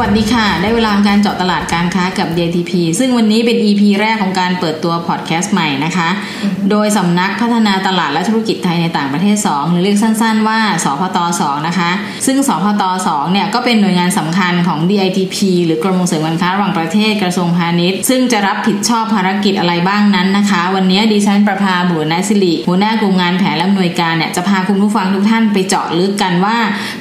วัสดีค่ะ ได้เวลาการเจาะตลาดการค้ากับ DTP ซึ่งวันนี้เป็น EP แรกของการเปิดตัวพอดแคสต์ใหม่นะคะ โดยสำนักพัฒนาตลาดและธุรกิจไทยในต่างประเทศ 2 หรือเรียกสั้นๆว่า สพต2นะคะ ซึ่งสพต2เนี่ยก็เป็นหน่วยงานสำคัญของ DITP หรือกรมส่งเสริมการค้าระหว่างประเทศกระทรวงพาณิชย์ ซึ่งจะรับผิดชอบภารกิจอะไรบ้างนั้นนะคะ วันนี้ดิฉันประภาบุรณสิริหัวหน้ากลุ่มงานแผนและหน่วยการเนี่ยจะพาคุณผู้ฟังทุกท่านไปเจาะลึกกันว่า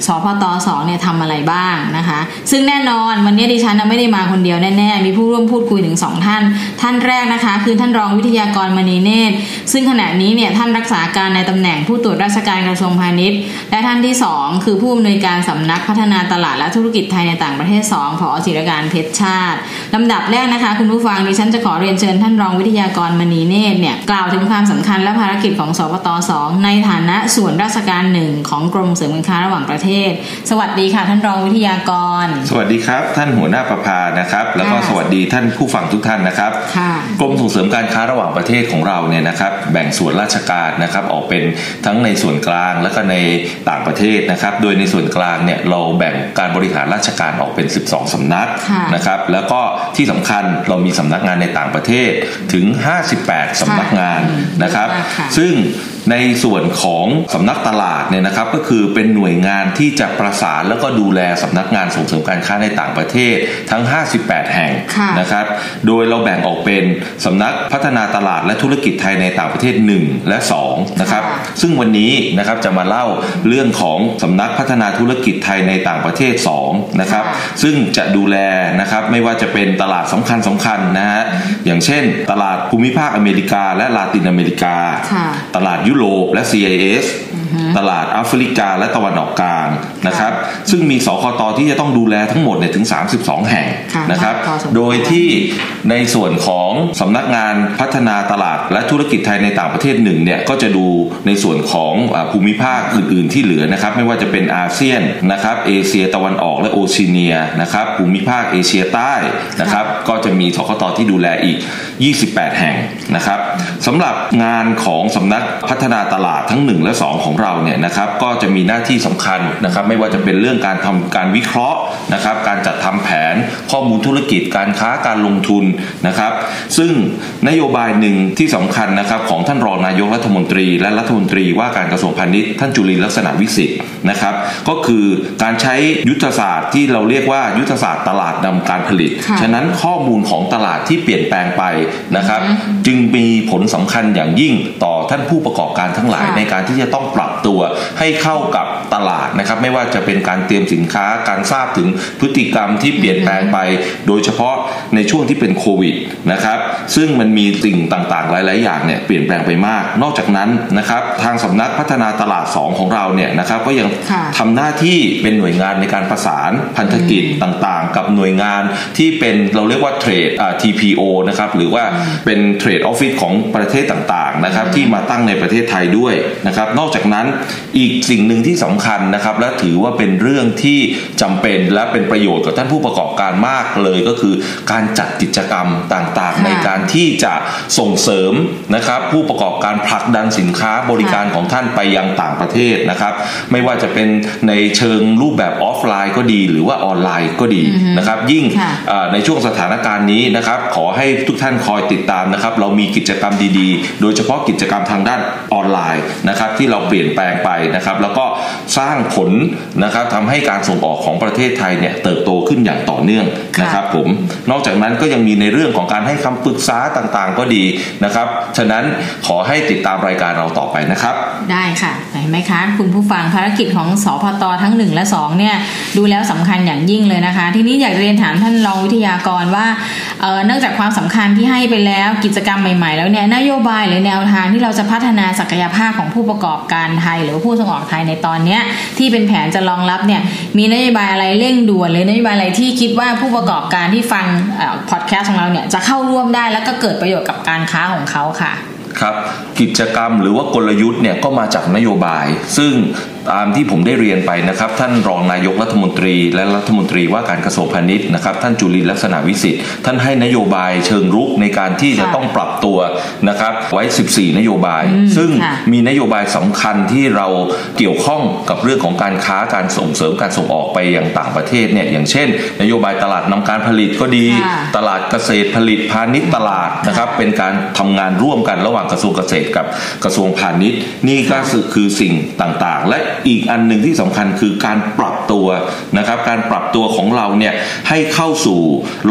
สพต2เนี่ยทำอะไรบ้างนะคะ ซึ่งแน่นอน วันนี้ดิฉันไม่ได้มาคนเดียวแน่ๆ มีผู้ร่วมพูดคุยถึงสองท่าน ท่านแรกนะคะ คือท่านรองวิทยากรมณีเนตร ซึ่งขณะนี้เนี่ยท่านรักษาการในตำแหน่งผู้ตรวจราชการกระทรวงพาณิชย์ และท่านที่ 2 คือผู้อำนวยการสำนักพัฒนาตลาดและธุรกิจไทยในต่างประเทศ 2 ผอจิรการเพชรชาติลำดับแรกนะคะ คุณผู้ฟังดิฉันจะขอเรียนเชิญท่านรองวิทยากรมณีเนตรเนี่ยกล่าวถึงความสำคัญและภารกิจของสปต2ในฐานะส่วนราชการหนึ่งของกรมเสริมการค้าระหว่างประเทศ สวัสดีค่ะ ท่านรองวิทยากร สวัสดีครับ ท่านหัวหน้าประภานะครับ แล้วก็สวัสดีท่านผู้ฟังทุกท่านนะครับค่ะกรมส่งเสริมการค้าระหว่างประเทศของเราเนี่ยนะครับ แบ่งส่วนราชการนะครับออกเป็นทั้งในส่วนกลางและก็ในต่างประเทศนะครับ โดยในส่วนกลางเนี่ยเราแบ่งการบริหารราชการออกเป็น 12สำนักค่ะนะครับ แล้วก็ที่สำคัญเรามีสำนักงานในต่างประเทศถึง 58สำนักงานอืมนะครับเยอะมากค่ะซึ่ง ในส่วนของสำนักตลาดเนี่ยนะครับก็คือเป็นหน่วยงานที่จะประสานแล้วก็ดูแลสำนักงานส่งเสริมการค้าในต่างประเทศทั้ง 58 แห่งค่ะนะครับ โดยเราแบ่งออกเป็นสำนักพัฒนาตลาดและธุรกิจไทยในต่างประเทศ 1 และ 2 นะครับค่ะซึ่งวันนี้นะครับจะมาเล่าเรื่องของสำนักพัฒนาธุรกิจไทยในต่างประเทศ 2 นะครับ ซึ่งจะดูแลนะครับไม่ว่าจะเป็นตลาดสำคัญสคัญๆนะฮะอย่างเช่น ตลาดภูมิภาคอเมริกา และลาตินอเมริกาค่ะตลาดยุโรปและ CIS ตลาดแอฟริกาและตะวันออกกลางนะครับ ซึ่งมีสคตที่จะต้องดูแลทั้งหมดเนี่ยถึง 32 แห่งค่ะนะครับพอสมควรโดยที่ในส่วนของสำนักงานพัฒนาตลาดและธุรกิจไทยในต่างประเทศหนึ่งเนี่ยก็จะดูในส่วนของอ่าภูมิภาคอื่น ๆ ที่เหลือนะครับ ไม่ว่าจะเป็นอาเซียนนะครับเอเชียตะวันออกและโอเชียเนียนะครับภูมิภาคเอเชียใต้นะครับ ก็จะมีสคตที่ดูแลอีก 28 แห่งนะครับ สำหรับงานของสำนักพัฒนาตลาดทั้ง 1 และ 2 ของเราเนี่ยนะครับก็จะมีหน้าที่สำคัญนะครับไม่ว่าจะเป็นเรื่องการทำการวิเคราะห์นะครับการจัดทำแผนข้อมูลธุรกิจการค้าการลงทุนนะครับ ซึ่งนโยบายหนึ่งที่สำคัญนะครับของท่านรองนายกรัฐมนตรี และรัฐมนตรีว่าการกระทรวงพาณิชย์ท่านจุลินทร์ลักษณะวิสิทธิ์นะครับก็คือการใช้ยุทธศาสตร์ที่เราเรียกว่ายุทธศาสตร์ตลาดนำการผลิตค่ะฉะนั้นข้อมูลของตลาดที่เปลี่ยนแปลงไปนะครับจึงมีผลสำคัญอย่างยิ่งต่อท่านผู้ประกอบการทั้งหลายค่ะในการที่จะต้องปรับตัวให้เข้ากับตลาดนะครับ ไม่ว่าจะเป็นการเตรียมสินค้าการทราบถึงพฤติกรรมที่เปลี่ยนแปลงไป โดยเฉพาะในช่วงที่เป็นโควิดนะครับ ซึ่งมันมีสิ่งต่างๆ หลาย ๆ อย่างเนี่ยเปลี่ยนแปลงไปมาก นอกจากนั้นนะครับทางสำนักพัฒนาตลาด 2 ของเราเนี่ยนะครับก็ยังค่ะทำหน้าที่เป็นหน่วยงานในการประสานพันธกิจต่างๆ กับหน่วยงานที่เป็นเราเรียกว่าเทรดอ่า TPO นะครับหรือว่าเป็นเทรดออฟฟิศของประเทศต่างๆนะครับที่มาตั้งในประเทศไทยด้วยนะครับ นอกจากนั้นอีกสิ่งหนึ่งที่สำคัญนะครับ และถือว่าเป็นเรื่องที่จำเป็นและเป็นประโยชน์กับท่านผู้ประกอบ การมากเลยก็คือการจัดกิจกรรมต่างๆค่ะในการที่จะส่งเสริมนะครับ ผู้ประกอบการผลักดันสินค้าบริการของท่านไปยังต่างประเทศนะครับ ไม่ว่าจะเป็นในเชิงรูปแบบออฟไลน์ก็ดี หรือว่าออนไลน์ก็ดีนะครับ ยิ่งค่ะเอ่อในช่วงสถานการณ์นี้นะครับ ขอให้ทุกท่านคอยติดตามนะครับ เรามีกิจกรรมดีๆ โดยเฉพาะกิจกรรมทางด้านอ อนไลน์นะครับที่เราเปลี่ยนแปลงไปนะครับแล้วก็สร้างผลนะครับทำให้การส่งออกของประเทศไทยเนี่ยเติบโตขึ้นอย่างต่อเนื่องนะครับผมนอกจากนั้นก็ยังมีในเรื่องของการให้คำปรึกษาต่างๆ ก็ดีนะครับ ฉะนั้นขอให้ติดตามรายการเราต่อไปนะครับ ได้ค่ะ ห็นไหมคะคุณผู้ฟังภารกิจของสพตทั้ง 1 และ2เนี่ยดูแล้วสำคัญอย่างยิ่งเลยนะคะ ทีนี้อยากจะเรียนถามท่านรองวิทยากรว่าเนื่องจากความสำคัญที่ให้ไปแล้วกิจกรรมใหม่ๆ แล้วเนี่ยนโยบายหรือแนวทางที่เราจะพัฒนาศักยภาพของผู้ประกอบการไทย หรือผู้ส่งออกไทยในตอนนี้ที่เป็นแผนจะรองรับเนี่ยมีนโยบายอะไรเร่งด่วนหรือนโยบายอะไรที่คิดว่าผู้ประกอบการที่ฟังพอดแคสต์ของเราเนี่ยจะเข้าร่วมได้แล้วก็เกิดประโยชน์กับการค้าของเขาค่ะ ครับกิจกรรมหรือว่ากลยุทธ์เนี่ยก็มาจากนโยบาย ซึ่ง ตามที่ผมได้เรียนไปนะครับ ท่านรองนายกรัฐมนตรี และรัฐมนตรีว่าการกระทรวงพาณิชย์นะครับท่านจุลินลักษณะวิสิทธิ์ท่านให้นโยบายเชิงรุกในการที่จะต้องปรับตัวนะครับไว้ 14 นโยบาย ซึ่งมีนโยบายสำคัญที่เราเกี่ยวข้องกับเรื่องของการค้าการส่งเสริมการส่งออกไปยังต่างประเทศเนี่ยอย่างเช่น นโยบายตลาดนำการผลิตก็ดี ตลาดเกษตรผลิตพาณิชย์ตลาดนะครับเป็นการทำงานร่วมกันระหว่างกระทรวงเกษตรกับกระทรวงพาณิชย์ นี่ก็คือสิ่งต่างๆ และอีกอันหนึ่งที่สำคัญคือการปรับตัวนะครับ การปรับตัวของเราเนี่ยให้เข้าสู่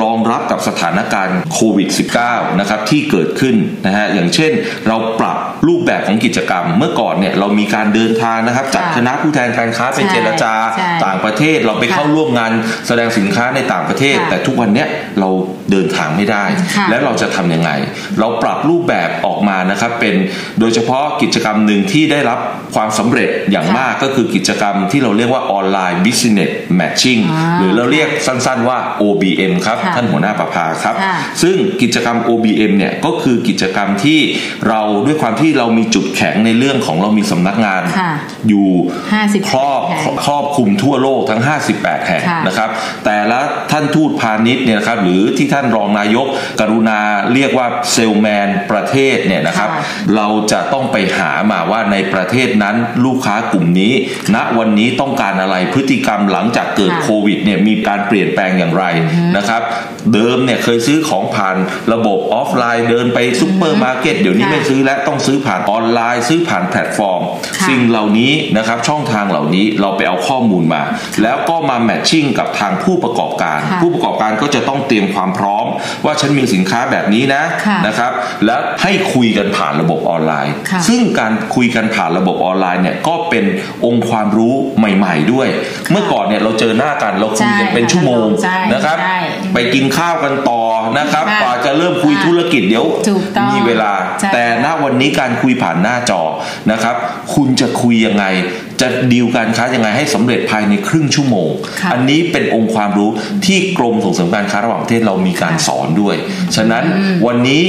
รองรับกับสถานการณ์โควิด -19 นะครับที่เกิดขึ้นนะฮะอย่างเช่นเราปรับรูปแบบของกิจกรรม เมื่อก่อนเนี่ยเรามีการเดินทางนะครับจัดคณะผู้แทนการค้าไปเจรจาต่างประเทศเราไปเข้าร่วมงานแสดงสินค้าในต่างประเทศ แต่ทุกวันเนี้ยเราเดินทางไม่ได้ แล้วเราจะทำยังไง เราปรับรูปแบบออกมานะครับเป็นโดยเฉพาะกิจกรรมหนึ่งที่ได้รับความสำเร็จอย่างมากก็คือกิจกรรมที่เราเรียกว่าออนไลน์ Business Matching หรือเราเรียกสั้นๆว่า OBM ครับ ท่านหัวหน้าประภาครับ ซึ่งกิจกรรม OBM เนี่ยก็คือกิจกรรมที่เราด้วยความที่เรามีจุดแข็งในเรื่องของเรามีสำนักงานอยู่ครอบครอบคลุมทั่วโลกทั้ง 58 แห่งนะครับ แต่ละท่านทูตพาณิชย์เนี่ยนะครับหรือที่ท่านรองนายกกรุณาเรียกว่าเซลแมนประเทศเนี่ยนะครับ เราจะต้องไปหามาว่าในประเทศนั้นลูกค้ากลุ่มนี้ณวันนี้ต้องการอะไรพฤติกรรมหลังจากเกิดโควิดเนี่ยมีการเปลี่ยนแปลงอย่างไรนะครับ เดิมเนี่ยเคยซื้อของผ่านระบบออฟไลน์เดินไปซุปเปอร์มาร์เก็ตเดี๋ยวนี้ไม่ซื้อแล้วต้องซื้อผ่านออนไลน์ ซื้อผ่านแพลตฟอร์ม สิ่งเหล่านี้นะครับช่องทางเหล่านี้เราไปเอาข้อมูลมา แล้วก็มาแมทชิ่งกับทางผู้ประกอบการ ผู้ประกอบการก็จะต้องเตรียมความพร้อม ว่าฉันมีสินค้าแบบนี้นะนะครับ แล้วให้คุยกันผ่านระบบออนไลน์ ซึ่งการคุยกันผ่านระบบออนไลน์เนี่ยก็เป็นองค์ความรู้ใหม่ ๆ ด้วย เมื่อก่อนเนี่ยเราเจอหน้ากันเราคุยกันเป็นชั่วโมงนะครับ ไปกินข้าวกันต่อนะครับกว่าจะเริ่มคุยธุรกิจเดี๋ยวมีเวลา แต่ณวันนี้การคุยผ่านหน้าจอนะครับ คุณจะคุยยังไง จะดีลการค้ายังไงให้สำเร็จภายในครึ่งชั่วโมง อันนี้เป็นองค์ความรู้ที่กรมส่งเสริมการค้าระหว่างประเทศเรามีการสอนด้วย ฉะนั้นวันนี้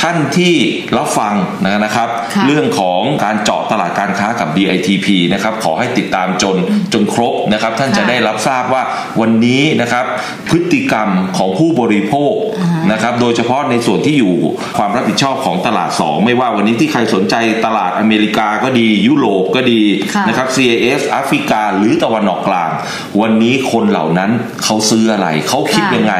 ท่านที่รับฟังนะครับ เรื่องของการเจาะตลาดการค้ากับ DITP นะครับขอให้ติดตามจนจนครบนะครับท่านจะได้รับทราบว่าวันนี้นะครับพฤติกรรมของผู้บริโภคนะครับโดยเฉพาะในส่วนที่อยู่ความรับผิดชอบของตลาด 2 ไม่ว่าวันนี้ที่ใครสนใจตลาดอเมริกาก็ดียุโรปก็ดีนะครับ CIS แอฟริกาหรือตะวันออกกลาง วันนี้คนเหล่านั้นเขาซื้ออะไร เขาคิดยังไง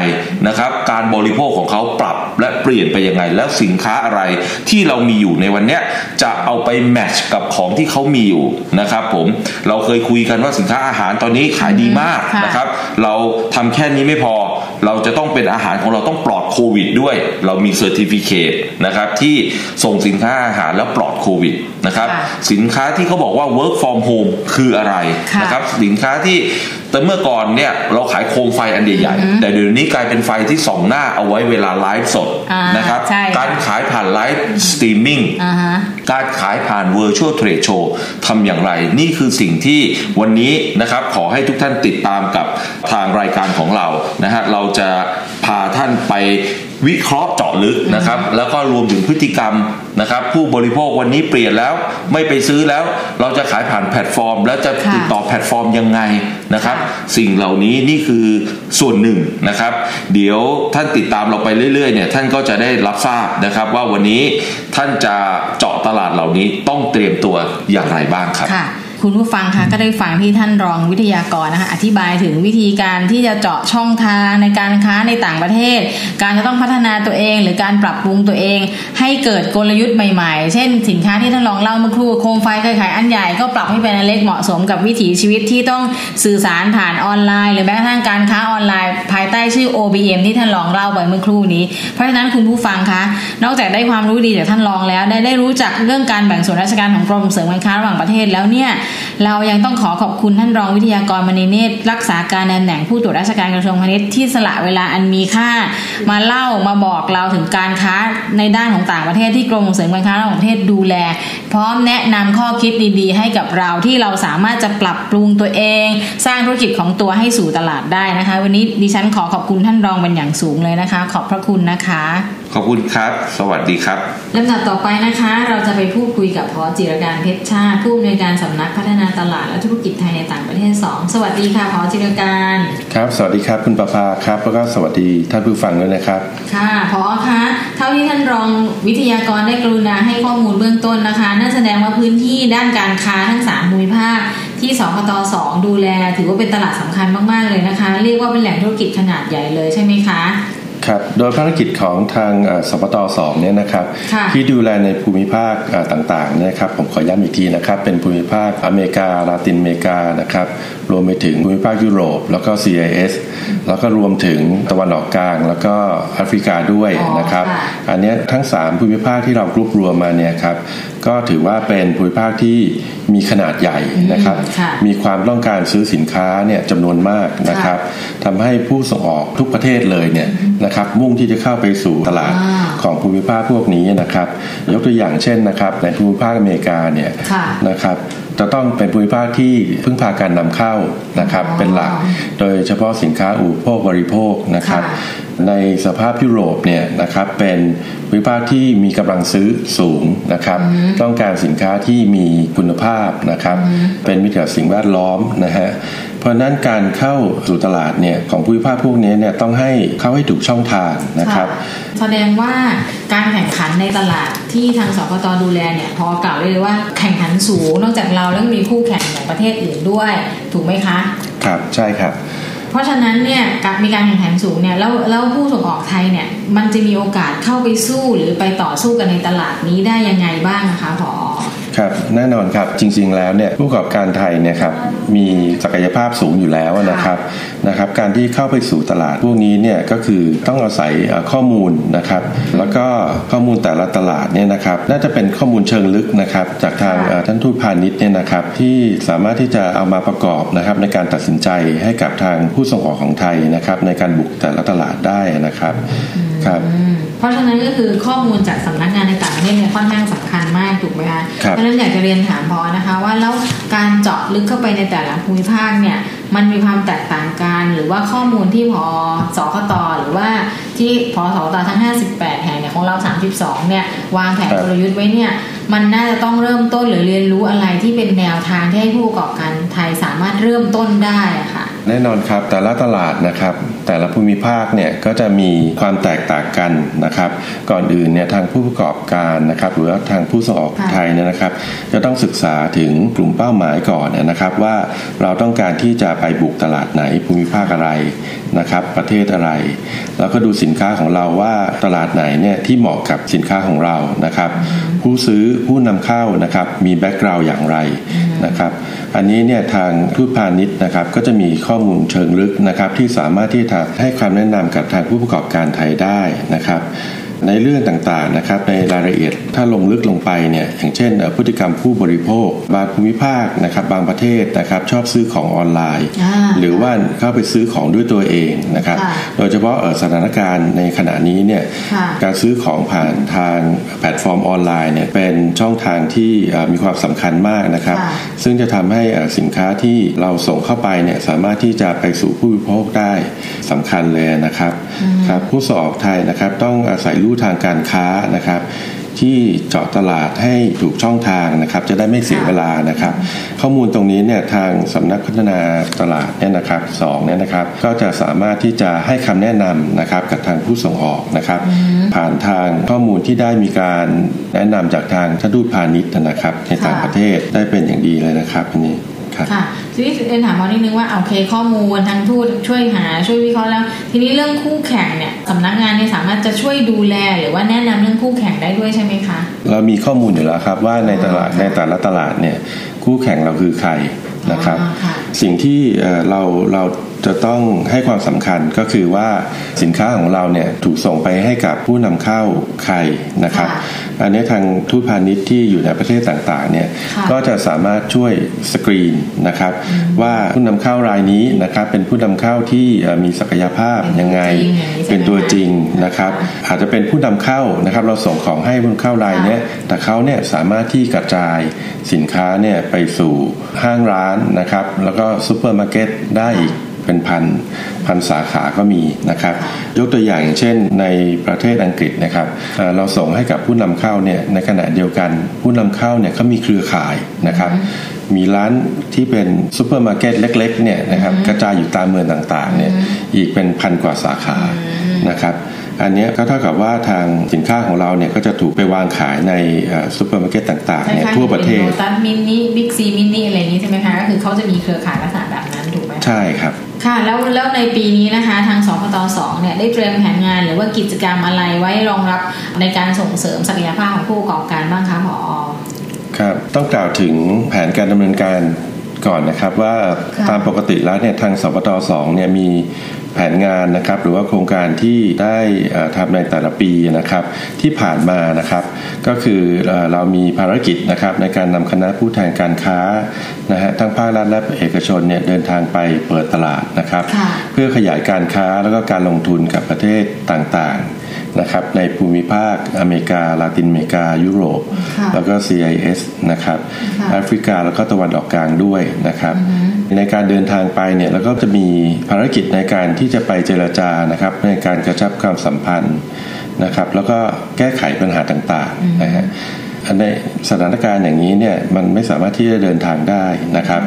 นะครับ การบริโภคของเขาปรับและเปลี่ยนไปยังไง แล้วสินค้าอะไรที่เรามีอยู่ในวันนี้จะเอาไปแมทช์กับของที่เขามีอยู่นะครับผมเราเคยคุยกันว่าสินค้าอาหารตอนนี้ขายดีมากนะครับ เราทำแค่นี้ไม่พอ เราจะต้องเป็นอาหารของเราต้องปลอดโควิดด้วย เรามี certificate นะครับที่ส่งสินค้าอาหารแล้วปลอดโควิดนะครับ สินค้าที่เขาบอกว่า work from home คืออะไรนะครับสินค้าที่แต่เมื่อก่อนเนี่ยเราขายโคมไฟอันใหญ่ๆแต่เดี๋ยวนี้กลายเป็นไฟที่ส่องหน้าเอาไว้เวลาไลฟ์สดนะครับการขายผ่านไลฟ์สตรีมมิ่งการขายผ่าน Virtual Trade Show ทำอย่างไร นี่คือสิ่งที่วันนี้นะครับขอให้ทุกท่านติดตามกับทางรายการของเรานะฮะเราจะพาท่านไป วิเคราะห์เจาะลึกนะครับ แล้วก็รวมถึงพฤติกรรมนะครับ ผู้บริโภควันนี้เปลี่ยนแล้วไม่ไปซื้อแล้ว เราจะขายผ่านแพลตฟอร์ม แล้วจะติดต่อแพลตฟอร์มยังไงนะครับ สิ่งเหล่านี้นี่คือส่วนหนึ่งนะครับ เดี๋ยวท่านติดตามเราไปเรื่อยๆเนี่ยท่านก็จะได้รับทราบนะครับ ว่าวันนี้ท่านจะเจาะตลาดเหล่านี้ต้องเตรียมตัวอย่างไรบ้างครับ คุณผู้ฟังคะก็ได้ฟังที่ท่านรองวิทยากรนะคะอธิบายถึงวิธีการที่จะเจาะช่องทางในการค้าในต่างประเทศ การจะต้องพัฒนาตัวเอง หรือการปรับปรุงตัวเอง ให้เกิดกลยุทธ์ใหม่ๆ เช่น สินค้าที่ท่านรองเล่าเมื่อครู่โคมไฟเคยขายอันใหญ่ก็ปรับให้เป็นอันเล็กเหมาะสมกับวิถีชีวิตที่ต้องสื่อสารผ่านออนไลน์ หรือแม้กระทั่งการค้าออนไลน์ ภายใต้ชื่อ OBM ที่ท่านรองเล่าไปเมื่อครู่นี้ เพราะฉะนั้นคุณผู้ฟังคะนอกจากได้ความรู้ดีจากท่านรองแล้วได้ได้รู้จักเรื่องการแบ่งส่วนราชการของกรมเสริมการค้าระหว่างประเทศแล้วเนี่ยเรายังต้องขอขอบคุณท่านรองวิทยากรมณีเนตรรักษาการตำแหน่งผู้ตรวจราชการกระทรวงพาณิชย์ที่สละเวลาอันมีค่า มาเล่ามาบอกเราถึงการค้าในด้านของต่างประเทศที่กรมส่งเสริมการค้าระหว่างประเทศดูแล พร้อมแนะนำข้อคิดดีๆ ให้กับเราที่เราสามารถจะปรับปรุงตัวเอง สร้างธุรกิจของตัวให้สู่ตลาดได้นะคะ วันนี้ดิฉันขอขอบคุณท่านรองเป็นอย่างสูงเลยนะคะ ขอบพระคุณนะคะ ขอบคุณครับ สวัสดีครับลำดับต่อไปนะคะ เราจะไปพูดคุยกับพอจิรการเพชรชาติผู้อำนวยการสำนักพัฒนาตลาดและธุรกิจไทยในต่างประเทศ 2 สวัสดีค่ะพอจิรการครับ สวัสดีครับคุณประภาครับ แล้วก็สวัสดีท่านผู้ฟังด้วยนะครับ ค่ะพอคะเท่าที่ท่านรองวิทยากรได้กรุณาให้ข้อมูลเบื้องต้นนะคะนั่นแสดงว่าพื้นที่ด้านการค้าทั้ง3ภูมิภาคที่สพตสองดูแล ถือว่าเป็นตลาดสำคัญมาก ๆ เลยนะคะ เรียกว่าเป็นแหล่งธุรกิจขนาดใหญ่เลยใช่ไหมคะ ครับโดยภารกิจของทางเอ่อสปตสองเนี่ยนะครับค่ะที่ดูแลในภูมิภาคเอ่อต่างๆเนะครับผมขอย้ำอีกทีนะครับเป็นภูมิภาคอเมริกาลาตินอเมริกานะครับรวมไปถึงภูมิภาคยุโรป แล้วก็ CIS แล้วก็รวมถึงตะวันออกกลาง แล้วก็แอฟริกาด้วยอ๋อนะครับค่ะอันเนี้ยทั้ง 3 ภูมิภาคที่เรารวบรวมมาเนี่ยครับ ก็ถือว่าเป็นภูมิภาคที่มีขนาดใหญ่นะครับค่ะมีความต้องการซื้อสินค้าเนี่ยจำนวนมากนะครับทำให้ผู้ส่งออกทุกประเทศเลยเนี่ยนะครับมุ่งที่จะเข้าไปสู่ตลาดอ่าของภูมิภาคพวกนี้นะครับ ยกตัวอย่างเช่นนะครับในภูมิภาคอเมริกาเนี่ยค่ะนะครับจะต้องเป็นภูมิภาคที่พึ่งพาการนำเข้านะครับอ๋อเป็นหลัก โดยเฉพาะสินค้าอุปโภคบริโภคนะครับค่ะ ในสภาพยุโรปเนี่ยนะครับเป็นภูมิภาคที่มีกำลังซื้อสูงนะครับ ต้องการสินค้าที่มีคุณภาพนะครับ เป็นมิตรกับสิ่งแวดล้อมนะฮะเพราะฉะนั้นการเข้าสู่ตลาดเนี่ยของภูมิภาคพวกนี้เนี่ยต้องให้เข้าให้ถูกช่องทางนะครับค่ะแสดงว่าการแข่งขันในตลาดที่ทางสพตดูแลเนี่ยพอกล่าวได้เลยว่าแข่งขันสูงนอกจากเราแล้วมีคู่แข่งของประเทศอื่นด้วย ถูกไหมคะ ครับใช่ครับ เพราะฉะนั้นเนี่ยการมีการแข่งขันสูงเนี่ยแล้วแล้วผู้ส่งออกไทยเนี่ยมันจะมีโอกาสเข้าไปสู้หรือไปต่อสู้กันในตลาดนี้ได้ยังไงบ้างนะคะพอ ครับแน่นอนครับจริง ๆ แล้วเนี่ยผู้ประกอบการไทยเนี่ยครับมีศักยภาพสูงอยู่แล้วนะครับนะครับ การที่เข้าไปสู่ตลาดพวกนี้เนี่ยก็คือต้องอาศัยเอ่อข้อมูลนะครับแล้วก็ข้อมูลแต่ละตลาดเนี่ยนะครับน่าจะเป็นข้อมูลเชิงลึกนะครับจากทางค่ะเอ่อท่านทูตพาณิชย์เนี่ยนะครับที่สามารถที่จะเอามาประกอบนะครับในการตัดสินใจให้กับทางผู้ส่งออกของไทยนะครับในการบุกแต่ละตลาดได้นะครับ ครับอืมเพราะฉะนั้นก็คือข้อมูลจากสำนักงานในต่างประเทศเนี่ยค่อนข้างสำคัญมากถูกไหมคะครับเพราะฉะนั้นอยากจะเรียนถามพอนะคะว่าแล้วการเจาะลึกเข้าไปในแต่ละภูมิภาคเนี่ยมันมีความแตกต่างกันหรือว่าข้อมูลที่พอสคตหรือว่าที่พอสคตทั้ง 58 แห่งเนี่ยของเรา 32 เนี่ยวางแผนครับกลยุทธ์ไว้เนี่ยมันน่าจะต้องเริ่มต้นหรือเรียนรู้อะไรที่เป็นแนวทางที่ให้ผู้ประกอบการไทยสามารถเริ่มต้นได้อะค่ะ แน่นอนครับแต่ละตลาดนะครับ แต่ละภูมิภาคเนี่ยก็จะมีความแตกต่างกันนะครับ ก่อนอื่นเนี่ยทางผู้ประกอบการนะครับหรือว่าทางผู้ส่งออกไทยเนี่ยนะครับ จะต้องศึกษาถึงกลุ่มเป้าหมายก่อนนะครับ ว่าเราต้องการที่จะไปบุกตลาดไหนภูมิภาคอะไร นะครับประเทศอะไร แล้วก็ดูสินค้าของเราว่าตลาดไหนเนี่ยที่เหมาะกับสินค้าของเรานะครับ ผู้ซื้อผู้นำเข้านะครับมี background อย่างไรนะครับอันนี้เนี่ยทางทูตพาณิชย์นะครับก็จะมีข้อมูลเชิงลึกนะครับที่สามารถที่จะให้ความแนะนำกับทางผู้ประกอบการไทยได้นะครับ ในเรื่องต่างๆนะครับในรายละเอียดถ้าลงลึกลงไปเนี่ยอย่างเช่นเอ่อพฤติกรรมผู้บริโภค บางภูมิภาคนะครับบางประเทศนะครับชอบซื้อของออนไลน์อ่าหรือว่าเข้าไปซื้อของด้วยตัวเองนะครับค่ะโดยเฉพาะเอ่อสถานการณ์ในขณะนี้เนี่ยค่ะการซื้อของผ่านทางแพลตฟอร์มออนไลน์เนี่ยเป็นช่องทางที่เอ่อมีความสำคัญมากนะครับค่ะซึ่งจะทำให้เอ่อสินค้าที่เราส่งเข้าไปเนี่ยสามารถที่จะไปสู่ผู้บริโภคได้สำคัญเลยนะครับครับผู้ส่งออกไทยนะครับต้องอาศัยลู่ทางการค้านะครับที่เจาะตลาดให้ถูกช่องทางนะครับจะได้ไม่เสียเวลานะครับ ข้อมูลตรงนี้เนี่ยทางสำนักพัฒนาตลาดเนี่ยนะครับสองเนี่ยนะครับก็จะสามารถที่จะให้คำแนะนำนะครับกับทางผู้ส่งออกนะครับ ผ่านทางข้อมูลที่ได้มีการแนะนำจากทางท่านทูตพาณิชย์นะครับในต่างประเทศได้เป็นอย่างดีเลยนะครับอันนี้ ครับค่ะทีนี้เรียนถามมอนิดนึงว่าโอเคข้อมูลทางทูตช่วยหาช่วยวิเคราะห์แล้ว ทีนี้เรื่องคู่แข่งเนี่ยสำนักงานเนี่ยสามารถจะช่วยดูแลหรือว่าแนะนำเรื่องคู่แข่งได้ด้วยใช่ไหมคะเรามีข้อมูลอยู่แล้วครับว่าในตลาดอ๋อค่ะในแต่ละตลาดเนี่ยคู่แข่งเราคือใครนะครับอ๋อค่ะสิ่งที่เอ่อเราเรา จะต้องให้ความสำคัญก็คือว่าสินค้าของเราเนี่ยถูกส่งไปให้กับผู้นำเข้าใครนะครับค่ะอันนี้ทางทูตพาณิชย์ที่อยู่ในประเทศต่างๆเนี่ยค่ะก็จะสามารถช่วยสกรีนนะครับว่าผู้นำเข้ารายนี้นะครับเป็นผู้นำเข้าที่เอ่อมีศักยภาพยังไงเป็นตัวจริงอย่างนี้ใช่ไหมเป็นตัวจริงนะครับอาจจะเป็นผู้นำเข้านะครับเราส่งของให้ผู้นำเข้ารายเนี้ยแต่เขาเนี่ยสามารถที่กระจายสินค้าเนี่ยไปสู่ห้างร้านนะครับแล้วก็ซูเปอร์มาร์เก็ตได้อีกไป เป็นพันพันสาขาก็มีนะครับ ยกตัวอย่างอย่างเช่นในประเทศอังกฤษนะครับเอ่อเราส่งให้กับผู้นำเข้าเนี่ยในขณะเดียวกัน ผู้นำเข้าเนี่ยเขามีเครือข่ายนะครับมีร้านที่เป็นซูเปอร์มาร์เก็ตเล็กๆเนี่ยนะครับกระจายอยู่ตามเมืองต่างๆเนี่ยอีกเป็นพันกว่าสาขานะครับ อันเนี้ยก็เท่ากับว่าทางสินค้าของเราเนี่ยก็จะถูกไปวางขายในซูเปอร์มาร์เก็ตต่างๆเนี่ยทั่วประเทศโลตัสมินิบิ๊กซีมินิอะไรอย่างนี้ใช่ไหมคะก็คือเขาจะมีเครือข่ายลักษณะแบบนั้นถูกไหมใช่ครับค่ะแล้วแล้วในปีนี้นะคะทางสพตสองเนี่ยได้เตรียมแผนงานหรือว่ากิจกรรมอะไรไว้รองรับในการส่งเสริมศักยภาพของผู้ประกอบการบ้างคะผอครับต้องกล่าวถึงแผนการดำเนินการก่อนนะครับว่าค่ะตามปกติแล้วเนี่ยทางสปตสองเนี่ยมี แผนงานนะครับหรือว่าโครงการที่ได้เอ่อทำในแต่ละปีนะครับที่ผ่านมานะครับ ก็คือเอ่อเรามีภารกิจนะครับในการนำคณะผู้แทนการค้านะฮะทั้งภาครัฐและเอกชนเนี่ยเดินทางไปเปิดตลาดนะครับค่ะเพื่อขยายการค้าแล้วก็การลงทุนกับประเทศต่างๆ นะครับในภูมิภาคอเมริกา ลาตินอเมริกา ยุโรปค่ะแล้วก็ CIS นะครับค่ะแอฟริกาแล้วก็ตะวันออกกลางด้วยนะครับ ในการเดินทางไปเนี่ยแล้วก็จะมีภารกิจในการที่จะไปเจรจานะครับในการกระชับความสัมพันธ์นะครับ แล้วก็แก้ไขปัญหาต่างๆนะฮะอัน ในสถานการณ์อย่างนี้เนี่ยมันไม่สามารถที่จะเดินทางได้นะครับ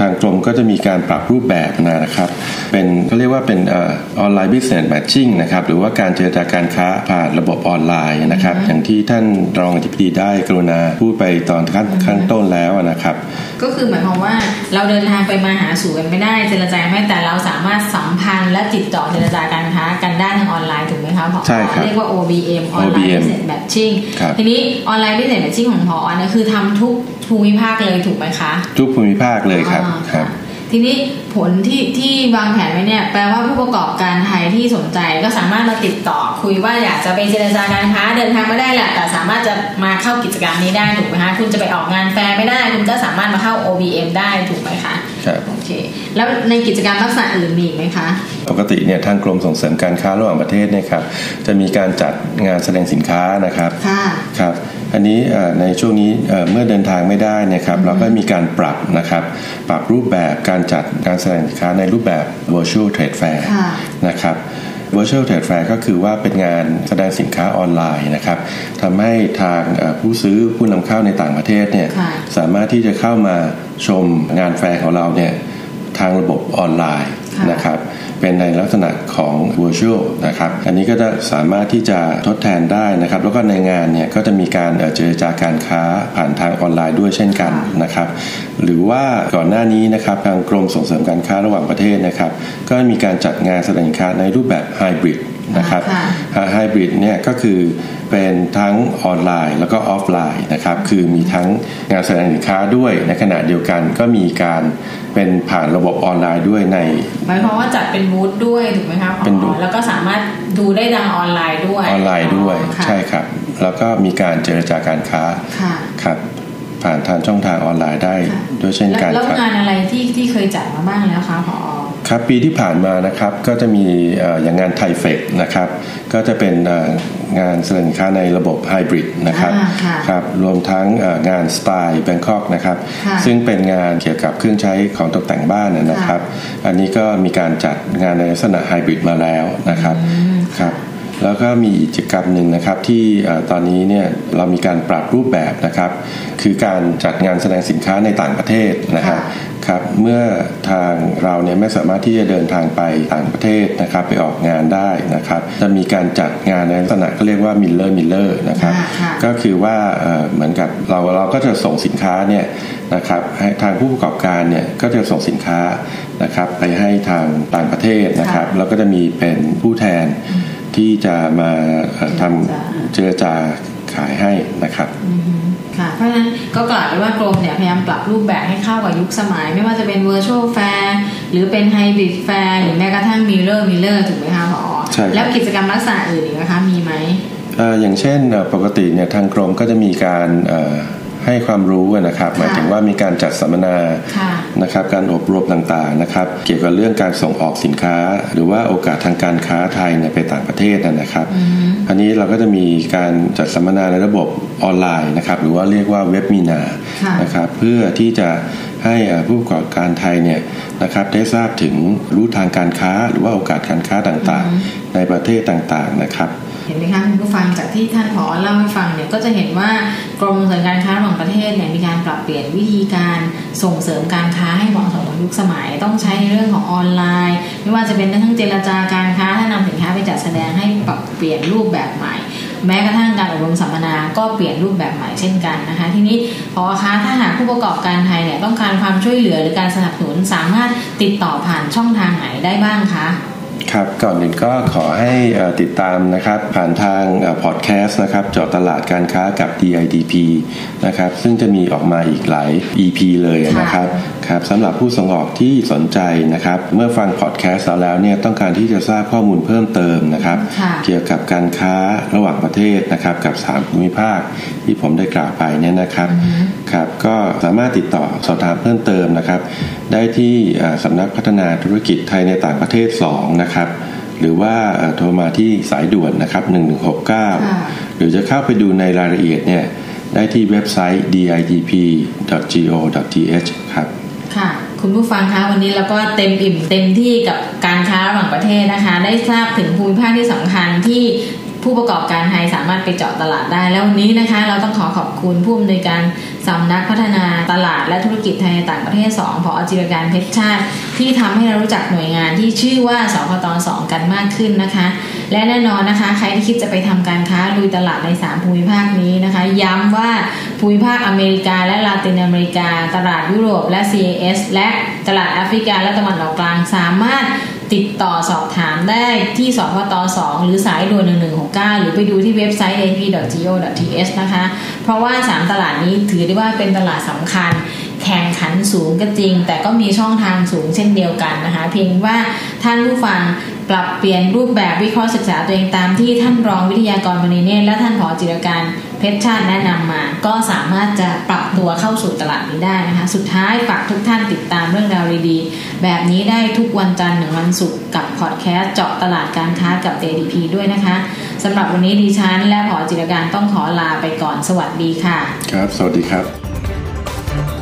ทางกรมก็จะมีการปรับรูปแบบนะครับ เป็นเขาเรียกว่าเป็น online business matching นะครับหรือว่าการเจรจาการค้าผ่านระบบออนไลน์นะครับ อย่างที่ท่านรองอธิบดีได้กรุณาพูดไปตอนขั้นข้างต้นแล้วนะครับ ก็คือหมายความว่าเราเดินทางไปมาหาสู่กันไม่ได้เจรจาไม่แต่เราสามารถสัมพันธ์และติดต่อเจรจาการค้ากันได้ทางออนไลน์ถูกไหมคะผอใช่ครับเรียกว่า OBM ออนไลน์ OBM Business Matching ครับทีนี้ออนไลน์ Business Matching ของพอเนี่ยคือทำทุกภูมิภาคเลยถูกไหมคะ ทุกภูมิภาคเลยครับอ่าครับ ทีนี้ผลที่ที่วางแผนไว้เนี่ยแปลว่าผู้ประกอบการไทยที่สนใจก็สามารถมาติดต่อคุยว่าอยากจะไปเจรจาการค้าเดินทางไม่ได้แหละแต่สามารถจะมาเข้ากิจกรรมนี้ได้ถูกไหมคะคุณจะไปออกงานแฟร์ไม่ได้ คุณก็สามารถมาเข้า OBM ได้ถูกไหมคะครับ โอเคแล้วในกิจกรรมลักษณะอื่นมีอีกไหมคะ ปกติเนี่ยทางกรมส่งเสริมการค้าระหว่างประเทศเนี่ยครับจะมีการจัดงานแสดงสินค้านะครับค่ะครับอันนี้เอ่อในช่วงนี้เอ่อเมื่อเดินทางไม่ได้เนะครับเราก็มีการปรับนะครับปรับรูปแบบการจัดการแสดงสินค้าในรูปแบบ virtual trade fair ค่ะนะครับ virtual trade fair ก็คือว่าเป็นงานแสดงสินค้าออนไลน์นะครับทำให้ทางเอ่อผู้ซื้อผู้นำเข้าในต่างประเทศเนี่ยค่ะสามารถที่จะเข้ามาชมงานแฟร์ของเราเนี่ยทางระบบออนไลน์ค่ะ นะครับเป็นในลักษณะของ virtual นะครับอันนี้ก็จะสามารถที่จะทดแทนได้นะครับแล้วก็ในงานเนี่ยก็จะมีการเอ่อเจรจาการค้าผ่านทางออนไลน์ด้วยเช่นกันนะครับหรือว่าก่อนหน้านี้นะครับทางกรมส่งเสริมการค้าระหว่างประเทศนะครับก็มีการจัดงานแสดงสินค้าในรูปแบบไฮบริด นะครับค่ะไฮบริดเนี่ยก็คือเป็นทั้งออนไลน์แล้วก็ออฟไลน์นะครับคือมีทั้งงานแสดงสินค้าด้วยในขณะเดียวกันก็มีการเป็นผ่านระบบออนไลน์ด้วยในหมายความว่าจัดเป็นบูธด้วยถูกไหมคะผอเป็นบูธแล้วก็สามารถดูได้ทางออนไลน์ด้วยออนไลน์ด้วยค่ะใช่ครับ แล้วก็มีการเจรจาการค้าค่ะครับผ่านทางช่องทางออนไลน์ได้ค่ะด้วยเช่นกันแล้วครับงานอะไรที่ที่เคยจัดมาบ้างแล้วคะผอ ครับปีที่ผ่านมานะครับก็จะมีเอ่ออย่างงานไทเฟกนะครับก็จะเป็นเอ่องานแสดงสินค้าในระบบไฮบริดนะครับอ่าค่ะครับรวมทั้งเอ่องานสไตล์แบงคอกนะครับค่ะซึ่งเป็นงานเกี่ยวกับเครื่องใช้ของตกแต่งบ้านนะครับ อันนี้ก็มีการจัดงานในลักษณะไฮบริดมาแล้วนะครับครับ แล้วก็มีอีกกิจกรรมหนึ่งนะครับที่เอ่อตอนนี้เนี่ยเรามีการปรับรูปแบบนะครับ คือการจัดงานแสดงสินค้าในต่างประเทศนะครับค่ะครับเมื่อทางเราเนี่ยไม่สามารถที่จะเดินทางไปต่างประเทศนะครับไปออกงานได้นะครับจะมีการจัดงานในลักษณะเขาเรียกว่า mirror mirror นะครับค่ะค่ะก็คือว่าเอ่อเหมือนกับเราเราก็จะส่งสินค้าเนี่ยนะครับให้ทางผู้ประกอบการเนี่ยก็จะส่งสินค้านะครับไปให้ทางต่างประเทศนะครับแล้วก็จะมีเป็นผู้แทน ที่จะมาเอ่อทำเจรจาขายให้นะครับอือฮึค่ะเพราะฉะนั้นก็กล่าวไปว่ากรมเนี่ยพยายามปรับรูปแบบให้เข้ากับยุคสมัย ไม่ว่าจะเป็น virtual fair หรือเป็น hybrid fair หรือแม้กระทั่ง mirror mirror ถูกไหมคะผอใช่ครับแล้วกิจกรรมลักษณะอื่นอีกนะคะมีไหมเอ่ออย่างเช่นเอ่อปกติเนี่ยทางกรมก็จะมีการเอ่อ ให้ความรู้นะครับ หมายถึงว่ามีการจัดสัมมนาค่ะนะครับการอบรมต่างๆนะครับ เกี่ยวกับเรื่องการส่งออกสินค้า หรือว่าโอกาสทางการค้าไทยเนี่ยไปต่างประเทศนะนะครับ อันนี้เราก็จะมีการจัดสัมมนาในระบบออนไลน์นะครับ หรือว่าเรียกว่าเว็บมีนาค่ะนะครับ เพื่อที่จะให้อ่าผู้ประกอบการไทยเนี่ยนะครับได้ทราบถึงรู้ทางการค้าหรือว่าโอกาสการค้าต่างๆ ในประเทศต่างๆนะครับ เห็นไหมคะคุณผู้ฟังจากที่ท่านผอเล่าให้ฟังเนี่ยก็จะเห็นว่ากรมส่งการค้าระหว่างประเทศเนี่ยมีการปรับเปลี่ยนวิธีการส่งเสริมการค้าให้เหมาะสมกับยุคสมัย ต้องใช้เรื่องของออนไลน์ ไม่ว่าจะเป็นทั้งเจรจาการค้าถ้านำสินค้าไปจัดแสดงให้ปรับเปลี่ยนรูปแบบใหม่ แม้กระทั่งการอบรมสัมมนาก็เปลี่ยนรูปแบบใหม่เช่นกันนะคะ ทีนี้พอคะถ้าหากผู้ประกอบการไทยเนี่ยต้องการความช่วยเหลือหรือการสนับสนุนสามารถติดต่อผ่านช่องทางไหนได้บ้างคะ ครับก่อนอื่นก็ขอให้เอ่อติดตามนะครับผ่านทางพอดแคสต์นะครับเจาะตลาดการค้ากับ DIDP นะครับซึ่งจะมีออกมาอีกหลาย EP เลยนะครับครับสำหรับผู้ส่งออกที่สนใจนะครับ เมื่อฟังพอดแคสต์เราแล้วเนี่ยต้องการที่จะทราบข้อมูลเพิ่มเติมนะครับค่ะเกี่ยวกับการค้าระหว่างประเทศนะครับกับสามภูมิภาคที่ผมได้กล่าวไปเนี่ยนะครับครับก็สามารถติดต่อสอบถามเพิ่มเติมนะครับ ได้ที่อ่าสำนักพัฒนาธุรกิจไทยในต่างประเทศ 2 นะครับ หรือว่าเอ่อโทรมาที่สายด่วนนะครับ1169 หรือจะเข้าไปดูในรายละเอียดเนี่ยได้ที่เว็บไซต์ ditp.go.th ครับค่ะคุณผู้ฟังคะวันนี้เราก็เต็มอิ่มเต็มที่กับการค้าระหว่างประเทศนะคะ ได้ทราบถึงภูมิภาคที่สำคัญที่ ผู้ประกอบการไทยสามารถไปเจาะตลาดได้ แล้ววันนี้นะคะ เราต้องขอขอบคุณผู้อำนวยการสำนักพัฒนาตลาดและธุรกิจไทยในต่างประเทศ2ผอจิรการเพชรชาติ ที่ทำให้เรารู้จักหน่วยงานที่ชื่อว่าสพต2กันมากขึ้นนะคะ และแน่นอนนะคะ ใครที่คิดจะไปทำการค้าลุยตลาดใน 3 ภูมิภาคนี้นะคะ ย้ำว่าภูมิภาคอเมริกาและลาตินอเมริกา ตลาดยุโรปและ CAS และตลาดแอฟริกาและตะวันออกกลางสามารถ ติดต่อสอบถามได้ที่สพต2หรือสายด่วน1169 หรือไปดูที่เว็บไซต์ ap.go.th นะคะ เพราะว่า 3 ตลาดนี้ถือได้ว่าเป็นตลาดสำคัญ แข่งขันสูงก็จริง แต่ก็มีช่องทางสูงเช่นเดียวกันนะคะ เพียงว่าท่านผู้ฟังปรับเปลี่ยนรูปแบบวิเคราะห์ศึกษาตัวเองตามที่ท่านรองวิทยากรมณีเนตและท่านผอจิรการ เพชรชาติแนะนำมา ก็สามารถจะปรับตัวเข้าสู่ตลาดนี้ได้นะคะ สุดท้ายฝากทุกท่านติดตามเรื่องราวดีๆ แบบนี้ได้ทุกวันจันทร์ถึงวันศุกร์กับพอดแคสต์เจาะตลาดการค้ากับ DDP ด้วยนะคะสำหรับวันนี้ดิฉันและผอจิรการต้องขอลาไปก่อนสวัสดีค่ะ ครับ สวัสดีครับ